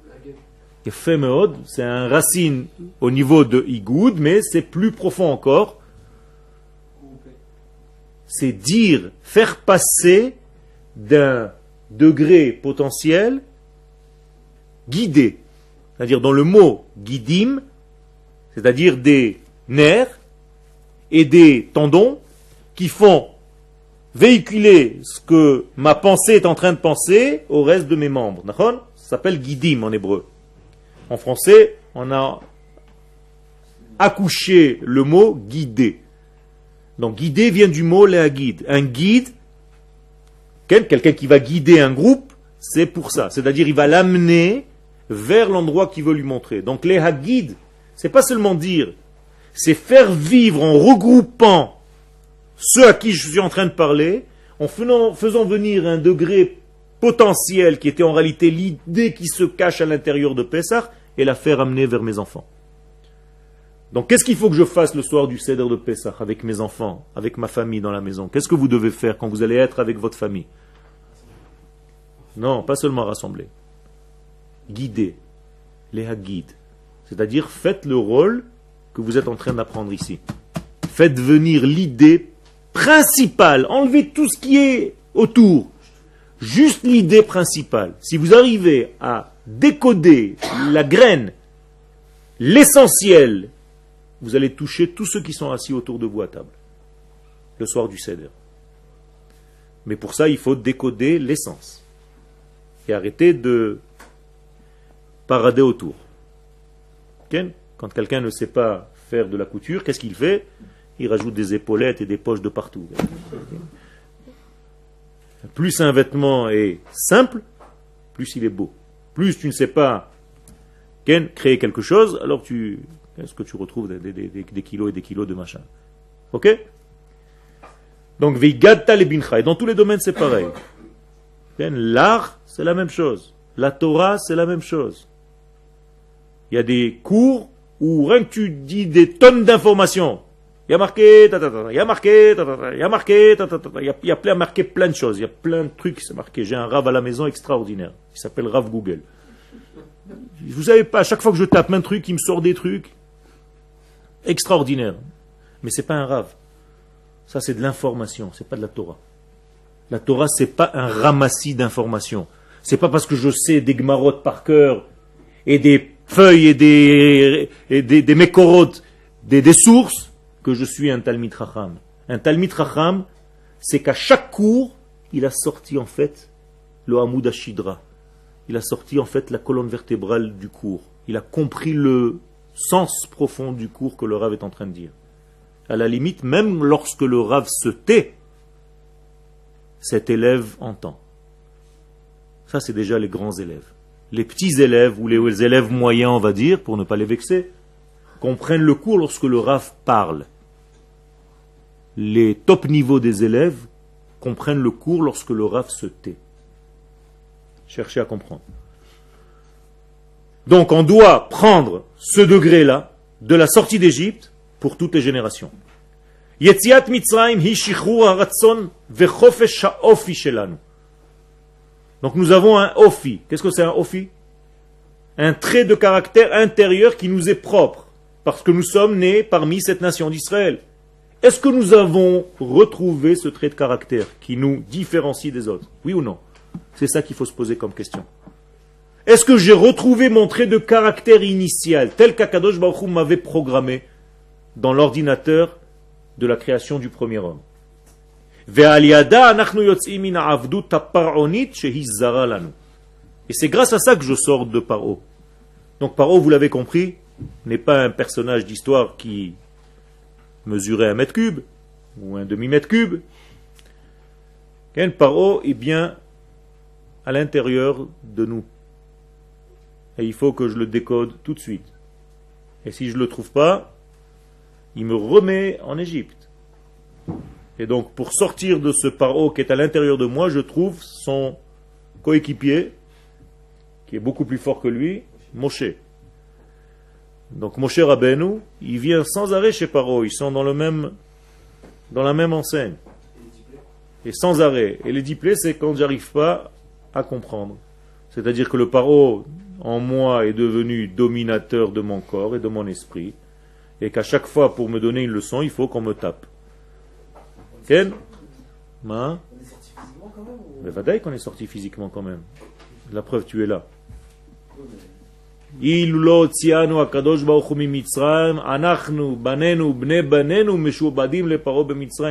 C'est un racine au niveau de Igoud, mais c'est plus profond encore. C'est dire, faire passer d'un degré potentiel guidé. C'est-à-dire dans le mot guidim, c'est-à-dire des nerfs et des tendons qui font véhiculer ce que ma pensée est en train de penser au reste de mes membres. S'appelle guidim en hébreu. En français, on a accouché le mot guider. Donc guider vient du mot guide. Un guide, quelqu'un qui va guider un groupe, c'est pour ça. C'est-à-dire il va l'amener vers l'endroit qu'il veut lui montrer. Donc les ce c'est pas seulement dire, c'est faire vivre en regroupant ceux à qui je suis en train de parler, en faisant, venir un degré potentiel qui était en réalité l'idée qui se cache à l'intérieur de Pessah et la faire amener vers mes enfants. Donc qu'est-ce qu'il faut que je fasse le soir du Seder de Pessah avec mes enfants, avec ma famille dans la maison? Qu'est-ce que vous devez faire quand vous allez être avec votre famille? Non, pas seulement rassembler. Guider. Les guide. C'est-à-dire faites le rôle que vous êtes en train d'apprendre ici. Faites venir l'idée principale. Enlevez tout ce qui est autour. Juste l'idée principale. Si vous arrivez à décoder la graine, l'essentiel, vous allez toucher tous ceux qui sont assis autour de vous à table. Le soir du Seder. Mais pour ça, il faut décoder l'essence. Et arrêter de parader autour. Quand quelqu'un ne sait pas faire de la couture, qu'est-ce qu'il fait? Il rajoute des épaulettes et des poches de partout. Plus un vêtement est simple, plus il est beau. Plus tu ne sais pas créer quelque chose, alors tu, est-ce que tu retrouves des, kilos et des kilos de machin. Ok? Donc, et dans tous les domaines, c'est pareil. L'art, c'est la même chose. La Torah, c'est la même chose. Il y a des cours où rien que tu dis des tonnes d'informations. Il y a marqué, il y a marqué, il y a marqué, il y a, plein, marqué plein de choses. Il y a plein de trucs, c'est marqué. J'ai un rave à la maison extraordinaire. Il s'appelle Rav Google. Vous savez pas, à chaque fois que je tape un truc, il me sort des trucs extraordinaires. Mais c'est pas un rave. Ça, c'est de l'information, c'est pas de la Torah. La Torah, c'est pas un ramassis d'informations. C'est pas parce que je sais des gmarottes par cœur et des feuilles et des, et des des, des, sources, que je suis un Talmid Racham. Un Talmid Racham, c'est qu'à chaque cours, il a sorti en fait le Hamoud Ashidra. Il a sorti en fait la colonne vertébrale du cours. Il a compris le sens profond du cours que le Rav est en train de dire. À la limite, même lorsque le Rav se tait, cet élève entend. Ça, c'est déjà les grands élèves les petits élèves ou les élèves moyens, on va dire, pour ne pas les vexer, comprennent le cours lorsque le RAF parle. Les top niveaux des élèves comprennent le cours lorsque le RAF se tait. Cherchez à comprendre. Donc on doit prendre ce degré-là de la sortie d'Égypte pour toutes les générations. Yetziat Mitzrayim hi shelanu. Donc nous avons un ofi. Qu'est-ce que c'est un ofi? Un trait de caractère intérieur qui nous est propre, parce que nous sommes nés parmi cette nation d'Israël. Est-ce que nous avons retrouvé ce trait de caractère qui nous différencie des autres? Oui ou non? C'est ça qu'il faut se poser comme question. Est-ce que j'ai retrouvé mon trait de caractère initial, tel qu'Akadosh Baruch m'avait programmé dans l'ordinateur de la création du premier homme? Et c'est grâce à ça que je sors de Paro. Donc Paro, vous l'avez compris, n'est pas un personnage d'histoire qui mesurait un mètre cube ou un demi-mètre cube. Paro est bien à l'intérieur de nous. Et il faut que je le décode tout de suite. Et si je ne le trouve pas, il me remet en Égypte. Et donc, pour sortir de ce paro qui est à l'intérieur de moi, je trouve son coéquipier, qui est beaucoup plus fort que lui, Moshe. Donc Moshe Rabbeinu, il vient sans arrêt chez Paro, ils sont dans, le même, dans la même enseigne. Et sans arrêt. Et les diplés, c'est quand j'arrive pas à comprendre. C'est-à-dire que le Paro en moi est devenu dominateur de mon corps et de mon esprit. Et qu'à chaque fois, pour me donner une leçon, il faut qu'on me tape. Ken? Ma? On est sorti physiquement quand même qu'on est sorti physiquement quand même. La preuve, tu es là. Oui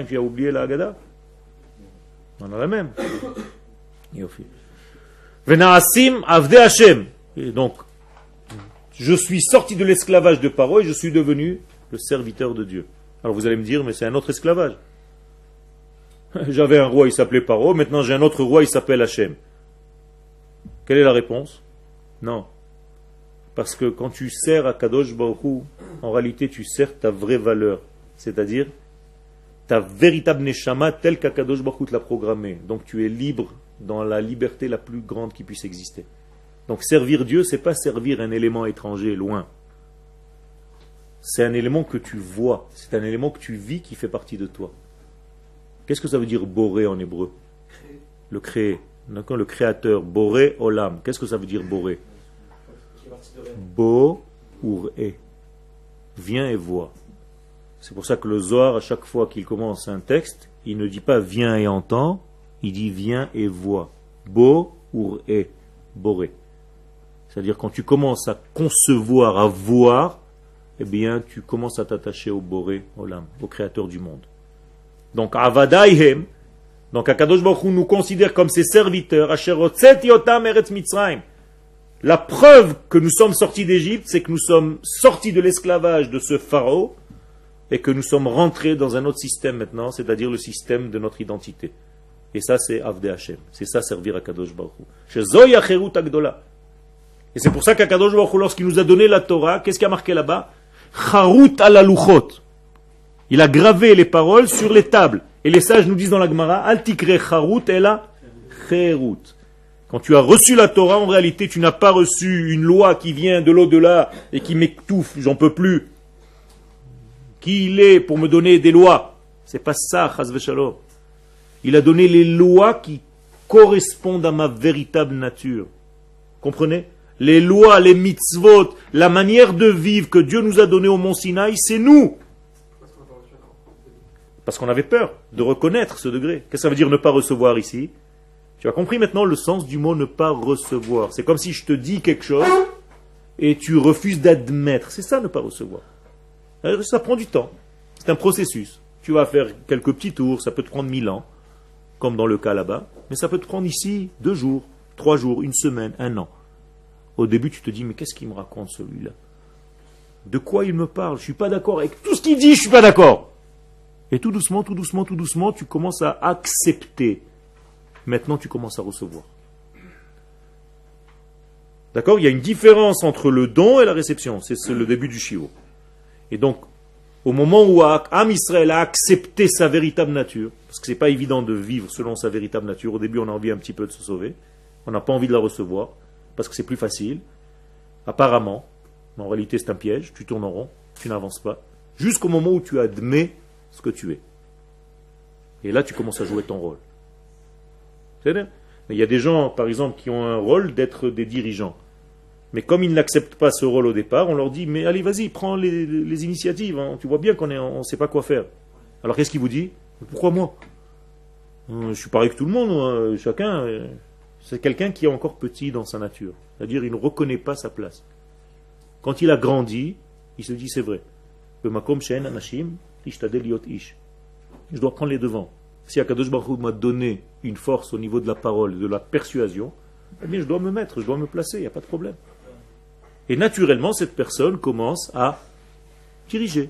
qui a oublié la On a la même. Venaasim Avde Hashem. Donc, je suis sorti de l'esclavage de Paro et je suis devenu le serviteur de Dieu. Alors vous allez me dire, mais c'est un autre esclavage. J'avais un roi, il s'appelait Paro, maintenant j'ai un autre roi, il s'appelle Hachem. Quelle est la réponse? Non. Parce que quand tu sers à Kadosh Baruch en réalité tu sers ta vraie valeur, c'est-à-dire ta véritable neshama telle qu'Akadosh Baruch te l'a programmée. Donc tu es libre dans la liberté la plus grande qui puisse exister. Donc servir Dieu, c'est pas servir un élément étranger loin. C'est un élément que tu vois, c'est un élément que tu vis qui fait partie de toi. Qu'est-ce que ça veut dire boré en hébreu? Le créer. D'accord? Le créateur. Boré olam. Qu'est-ce que ça veut dire boré? Bo ou e. Viens et vois. C'est pour ça que le Zohar, à chaque fois qu'il commence un texte, il ne dit pas viens et entends, il dit viens et vois. Bo ou e. Boré. C'est-à-dire quand tu commences à concevoir, à voir, eh bien tu commences à t'attacher au Boré, Olam, au créateur du monde. Donc Avadaihem, donc Akadosh Baruch Hu nous considère comme ses serviteurs, Asher Hotzeti Otam Eretz Mitzrayim. La preuve que nous sommes sortis d'Égypte, c'est que nous sommes sortis de l'esclavage de ce pharaon et que nous sommes rentrés dans un autre système maintenant, c'est-à-dire le système de notre identité. Et ça, c'est Avde Hashem. C'est ça, servir à Kadosh Baruch. Et c'est pour ça qu'Akadosh Baruch lorsqu'il nous a donné la Torah, qu'est-ce qu'il y a marqué là-bas? Charut ala luchot. Il a gravé les paroles sur les tables. Et les sages nous disent dans la Gemara, Al tikre charut et la cherut. Quand tu as reçu la Torah, en réalité, tu n'as pas reçu une loi qui vient de l'au-delà et qui m'étouffe, j'en peux plus. Qui il est pour me donner des lois? C'est pas ça, chas v'shalom. Il a donné les lois qui correspondent à ma véritable nature. Comprenez? Les lois, les mitzvot, la manière de vivre que Dieu nous a donné au mont Sinaï, c'est nous. Parce qu'on avait peur de reconnaître ce degré. Qu'est-ce que ça veut dire ne pas recevoir ici? Tu as compris maintenant le sens du mot ne pas recevoir. C'est comme si je te dis quelque chose et tu refuses d'admettre. C'est ça ne pas recevoir. Alors, Ça prend du temps. C'est un processus. Tu vas faire quelques petits tours, ça peut te prendre mille ans, comme dans le cas là-bas, mais ça peut te prendre ici deux jours, trois jours, une semaine, un an. Au début, tu te dis, mais qu'est-ce qu'il me raconte celui-là? De quoi il me parle? Je suis pas d'accord avec tout ce qu'il dit, je suis pas d'accord. Et tout doucement, tout doucement, tout doucement, tu commences à accepter. Maintenant, tu commences à recevoir. D'accord? Il y a une différence entre le don et la réception. C'est le début du chiot. Et donc, au moment où Am Israël a accepté sa véritable nature, parce que c'est pas évident de vivre selon sa véritable nature, au début on a envie un petit peu de se sauver, on n'a pas envie de la recevoir, parce que c'est plus facile, apparemment, mais en réalité c'est un piège, tu tournes en rond, tu n'avances pas, jusqu'au moment où tu admets ce que tu es. Et là tu commences à jouer ton rôle. Il y a des gens, par exemple, qui ont un rôle d'être des dirigeants. Mais comme ils n'acceptent pas ce rôle au départ, on leur dit Mais allez, vas-y, prends les, initiatives. hein. Tu vois bien qu'on ne sait pas quoi faire. Alors qu'est-ce qu'il vous dit? Pourquoi moi? Euh, Je suis pareil que tout le monde. moi. Chacun, euh, c'est quelqu'un qui est encore petit dans sa nature. C'est-à-dire, il ne reconnaît pas sa place. Quand il a grandi, il se dit C'est vrai. Je dois prendre les devants. Si Akadosh Baruch m'a donné une force au niveau de la parole, de la persuasion, eh bien, je dois me mettre, je dois me placer, il n'y a pas de problème. Et naturellement, cette personne commence à diriger.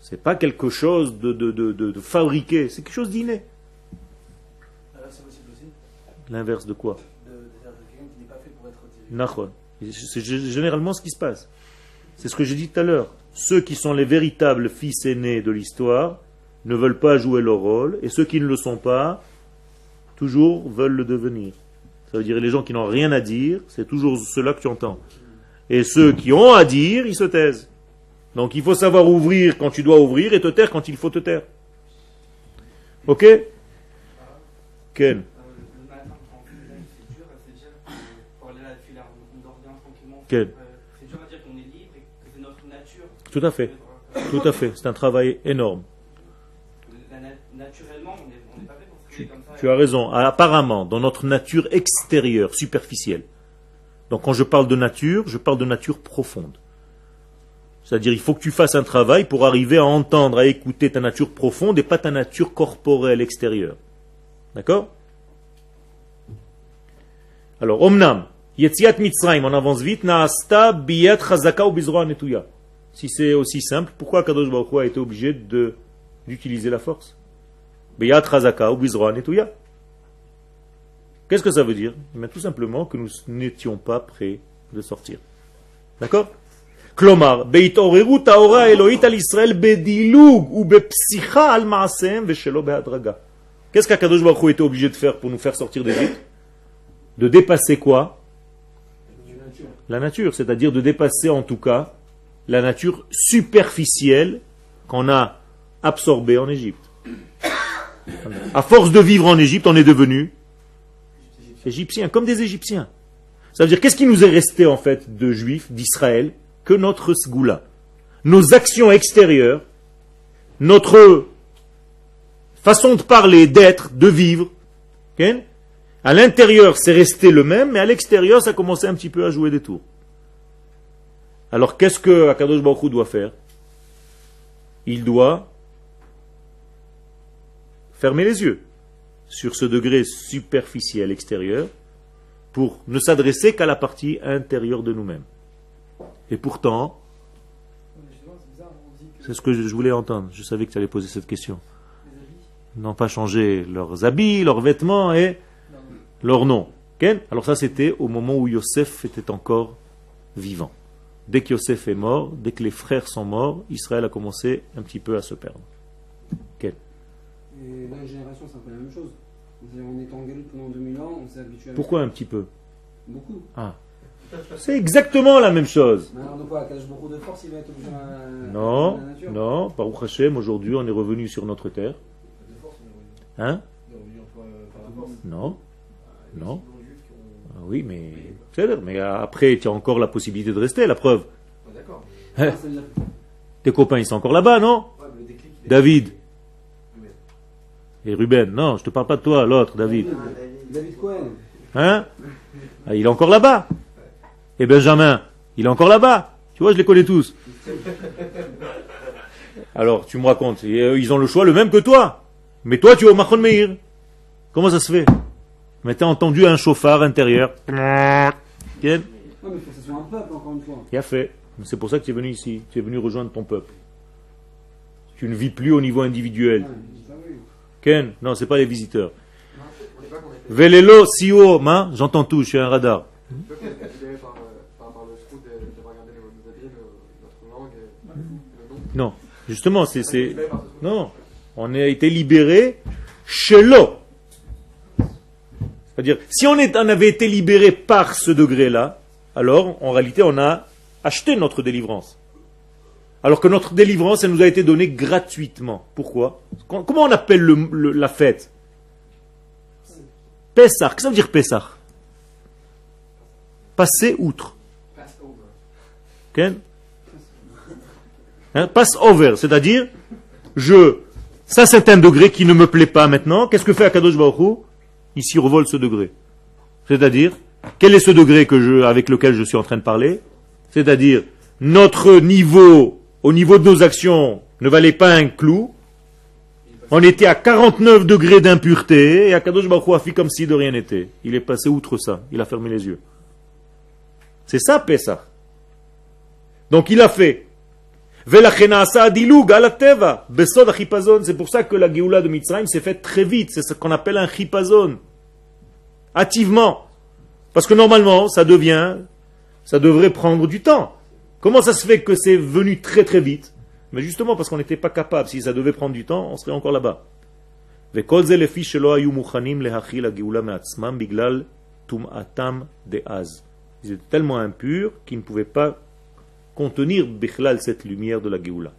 C'est pas quelque chose de, de, de, fabriqué, c'est quelque chose d'inné. L'inverse de quoi? N'est C'est généralement ce qui se passe. C'est ce que j'ai dit tout à l'heure. Ceux qui sont les véritables fils aînés de l'histoire ne veulent pas jouer leur rôle, et ceux qui ne le sont pas, toujours veulent le devenir. Ça veut dire les gens qui n'ont rien à dire, c'est toujours ceux-là que tu entends. Et ceux qui ont à dire, ils se taisent. Donc il faut savoir ouvrir quand tu dois ouvrir et te taire quand il faut te taire. Ok? Ken Le matin, quand on fait là, c'est dur à se dire que Quel C'est dur à dire qu'on est libre et que c'est notre nature. Tout à fait. Tout à fait. C'est un travail énorme. Naturellement, on n'est pas fait pour comme ça. Tu as raison. Apparemment, dans notre nature extérieure, superficielle. Donc quand je parle de nature, je parle de nature profonde. C'est-à-dire, il faut que tu fasses un travail pour arriver à entendre, à écouter ta nature profonde et pas ta nature corporelle extérieure. D'accord? Alors, Omnam, Yetziat Mitzrayim, on avance vite, Naasta biyat chazaka ou bizroa netuya. Si c'est aussi simple, pourquoi Kadosh Baruch Hu a été obligé d'utiliser la force? Biyat chazaka ou bizroa netuya. Qu'est-ce que ça veut dire Eh bien, Tout simplement que nous n'étions pas prêts de sortir. D'accord כלומר, בהתעוררות האורה האלוהית על ישראל בדילוג ובפסיכה על מעשיהם ושלא בהדרגה. Qu'est-ce qu'Akadosh Baruch Hu était obligé de faire pour nous faire sortir d'Égypte De dépasser quoi La nature, c'est-à-dire de dépasser en tout cas la nature superficielle qu'on a absorbée en Égypte. À force de vivre en Égypte, on est devenu égyptiens, comme des Égyptiens. Ça veut dire, qu'est-ce qui nous est resté en fait de juifs, d'Israël Que notre sgoula? Nos actions extérieures, notre façon de parler, d'être, de vivre. à l'intérieur, c'est resté le même, mais à l'extérieur, ça a commencé un petit peu à jouer des tours. Alors, qu'est-ce que Akadosh Baruch doit faire? Il doit fermer les yeux sur ce degré superficiel extérieur pour ne s'adresser qu'à la partie intérieure de nous-mêmes. Et pourtant, c'est ce que je voulais entendre. Je savais que tu allais poser cette question. N'ont pas changé leurs habits, leurs vêtements et leur nom. Alors ça, c'était au moment où Yosef était encore vivant. Dès que Yosef est mort, dès que les frères sont morts, Israël a commencé un petit peu à se perdre. Et la génération, c'est un peu la même chose. On est en gueule pendant 2000 ans, on s'est habitué à. Pourquoi un petit peu Beaucoup. Ah. C'est exactement la même chose. Mais alors, de quoi Cache beaucoup de force, il va être obligé à. Non, à la nature non, Baruch Hashem, aujourd'hui on est revenu sur notre terre. Hein Non, non. Ah oui, mais. c'est-à-dire, Mais après, tu as encore la possibilité de rester, la preuve. Hein Ah, Tes copains, ils sont encore là-bas, non David. Et Ruben. Non, je te parle pas de toi, l'autre, David. David Cohen. Hein? Ah, Il est encore là-bas. Et Benjamin, il est encore là-bas. Tu vois, je les connais tous. Alors, tu me racontes, euh, ils ont le choix le même que toi. Mais toi, tu es au Machon Meir. Comment ça se fait? Mais t'as entendu un chauffard intérieur. Bien. Non, mais il faut que ce soit un peuple, encore une fois. Il a fait. C'est pour ça que tu es venu ici. Tu es venu rejoindre ton peuple. Tu ne vis plus au niveau individuel. Ouais. Ken Non, c'est pas les visiteurs. Velelo, Sio, ma, j'entends tout, je suis un radar. Non, justement, c'est. Non, on a été libéré chez l'eau. C'est-à-dire, si on, on avait été libéré par ce degré-là, alors en réalité on a acheté notre délivrance. Alors que notre délivrance, elle nous a été donnée gratuitement. Pourquoi? Com- Comment on appelle le- le- la fête? Pessah. Qu'est-ce que ça veut dire Pessah? Passer outre. Ken? Hein, Pass over, c'est-à-dire, je, ça c'est un degré qui ne me plaît pas maintenant. Qu'est-ce que fait Akadosh Baruch Il s'y revole ce degré. C'est-à-dire, quel est ce degré que je, avec lequel je suis en train de parler? C'est-à-dire, notre niveau, au niveau de nos actions, ne valait pas un clou. On était à 49 degrés d'impureté et Akadosh Baruch Hu a fait comme si de rien n'était. Il est passé outre ça. Il a fermé les yeux. C'est ça, Pessah. Donc il a fait. C'est pour ça que la Géoula de Mitzrayim s'est faite très vite. C'est ce qu'on appelle un chipazon. Hâtivement. Parce que normalement, ça devient, ça devrait prendre du temps. Comment ça se fait que c'est venu très très vite Mais justement parce qu'on n'était pas capable. Si ça devait prendre du temps, on serait encore là-bas. Ils étaient tellement impurs qu'ils ne pouvaient pas contenir cette lumière de la Géoula.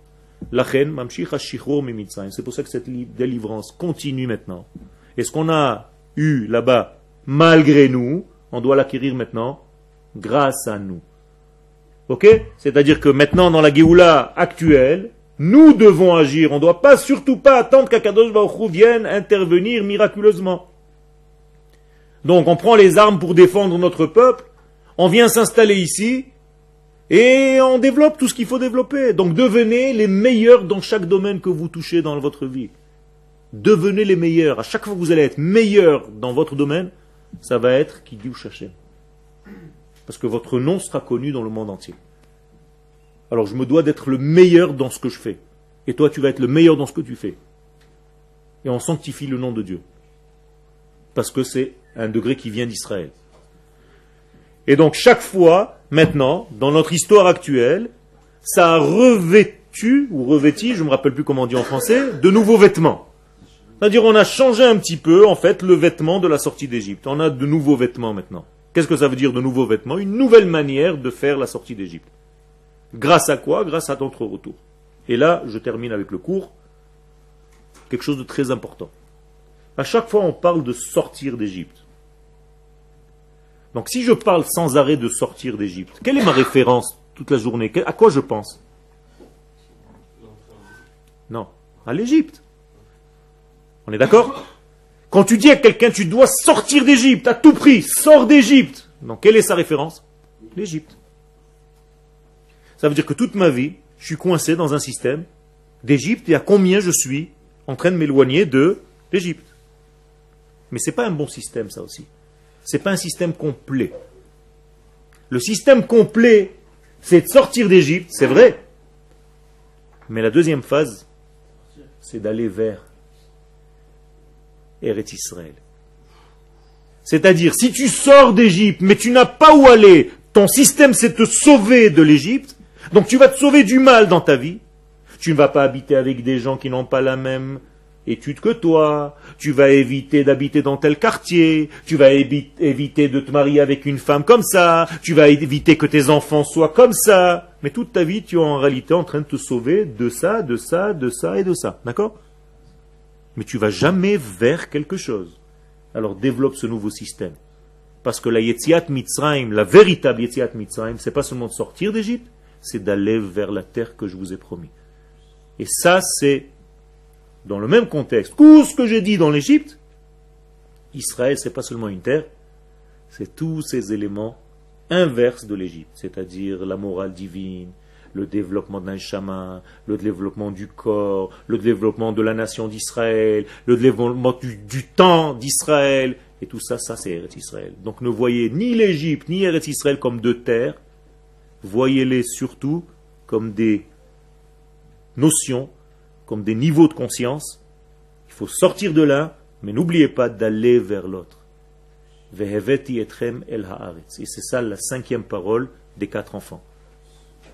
C'est pour ça que cette délivrance continue maintenant. Et ce qu'on a eu là-bas, malgré nous, on doit l'acquérir maintenant grâce à nous. C'est-à-dire que maintenant, dans la Géoula actuelle, nous devons agir. On ne doit pas, surtout pas attendre qu'Akadosh Baruch vienne intervenir miraculeusement. Donc on prend les armes pour défendre notre peuple, on vient s'installer ici, et on développe tout ce qu'il faut développer. Donc devenez les meilleurs dans chaque domaine que vous touchez dans votre vie. Devenez les meilleurs. À chaque fois que vous allez être meilleur dans votre domaine, ça va être qui cherchez. Parce que votre nom sera connu dans le monde entier. Alors je me dois d'être le meilleur dans ce que je fais. Et toi, tu vas être le meilleur dans ce que tu fais. Et on sanctifie le nom de Dieu. Parce que c'est un degré qui vient d'Israël. Et donc chaque fois, maintenant, dans notre histoire actuelle, ça a revêtu, ou revêti, je ne me rappelle plus comment on dit en français, de nouveaux vêtements. C'est-à-dire on a changé un petit peu, en fait, le vêtement de la sortie d'Égypte. On a de nouveaux vêtements maintenant. Qu'est-ce que ça veut dire de nouveaux vêtements? Une nouvelle manière de faire la sortie d'Égypte. Grâce à quoi? Grâce à notre retour. Et là, je termine avec le cours. Quelque chose de très important. À chaque fois, on parle de sortir d'Égypte. Donc si je parle sans arrêt de sortir d'Égypte, quelle est ma référence toute la journée? À quoi je pense? Non, à l'Égypte. On est d'accord? Quand tu dis à quelqu'un tu dois sortir d'Égypte à tout prix, sors d'Égypte. Donc quelle est sa référence? L'Égypte. Ça veut dire que toute ma vie, je suis coincé dans un système d'Égypte et à combien je suis en train de m'éloigner de l'Égypte. Mais ce n'est pas un bon système ça aussi n'est pas un système complet. Le système complet, c'est de sortir d'Égypte, c'est vrai. Mais la deuxième phase, c'est d'aller vers C'est-à-dire, si tu sors d'Égypte, mais tu n'as pas où aller, ton système c'est te sauver de l'Égypte, donc tu vas te sauver du mal dans ta vie. Tu ne vas pas habiter avec des gens qui n'ont pas la même étude que toi, tu vas éviter d'habiter dans tel quartier, tu vas éviter de te marier avec une femme comme ça, tu vas éviter que tes enfants soient comme ça. Mais toute ta vie, tu es en réalité en train de te sauver de ça, de ça, de ça et de ça. D'accord? Mais tu vas jamais vers quelque chose. Alors développe ce nouveau système. Parce que la Yetziat Mitzrayim, la véritable Yetziat Mitzrayim, c'est pas seulement de sortir d'Égypte, c'est d'aller vers la terre que je vous ai promis. Et ça, c'est dans le même contexte, tout ce que j'ai dit dans l'Égypte, Israël, c'est pas seulement une terre, c'est tous ces éléments inverses de l'Égypte, c'est-à-dire la morale divine, le développement d'un chaman, le développement du corps, le développement de la nation d'Israël, le développement du, temps d'Israël, et tout ça, ça c'est Eretz Israël. Donc ne voyez ni l'Égypte ni Eretz Israël comme deux terres, voyez-les surtout comme des notions comme des niveaux de conscience. Il faut sortir de là, mais n'oubliez pas d'aller vers l'autre. Et c'est ça la cinquième parole des quatre enfants.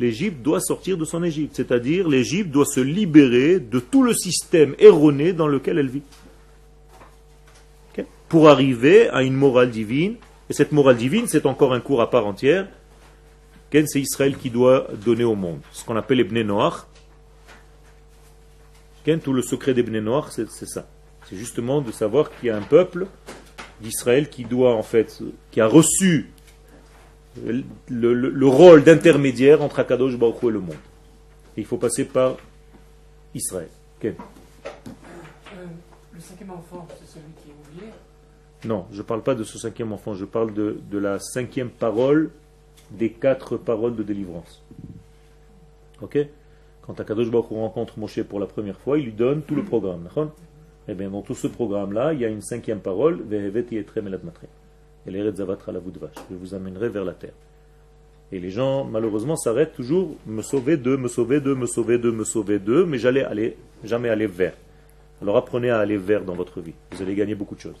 L'Égypte doit sortir de son Égypte, c'est-à-dire l'Égypte doit se libérer de tout le système erroné dans lequel elle vit. Pour arriver à une morale divine, et cette morale divine, c'est encore un cours à part entière, c'est Israël qui doit donner au monde, ce qu'on appelle les Bnei Noach. Tout le secret des Bnei Noach, c'est ça. C'est justement de savoir qu'il y a un peuple d'Israël qui doit en fait, qui a reçu le, rôle d'intermédiaire entre Akadosh Baruch et le monde. il faut passer par Israël. Euh, le cinquième enfant, c'est celui qui est oublié Non, je ne parle pas de ce cinquième enfant, je parle de, de la cinquième parole des quatre paroles de délivrance. Ok Quand Akadosh Baruch rencontre Moshe pour la première fois, il lui donne tout le programme. Eh bien, dans tout ce programme-là, il y a une cinquième parole, et je vous amènerai vers la terre. Et les gens, malheureusement, s'arrêtent toujours, me sauver de, me sauver de, me sauver de, me sauver de, mais j'allais aller, jamais aller vers. Alors apprenez à aller vers dans votre vie. Vous allez gagner beaucoup de choses.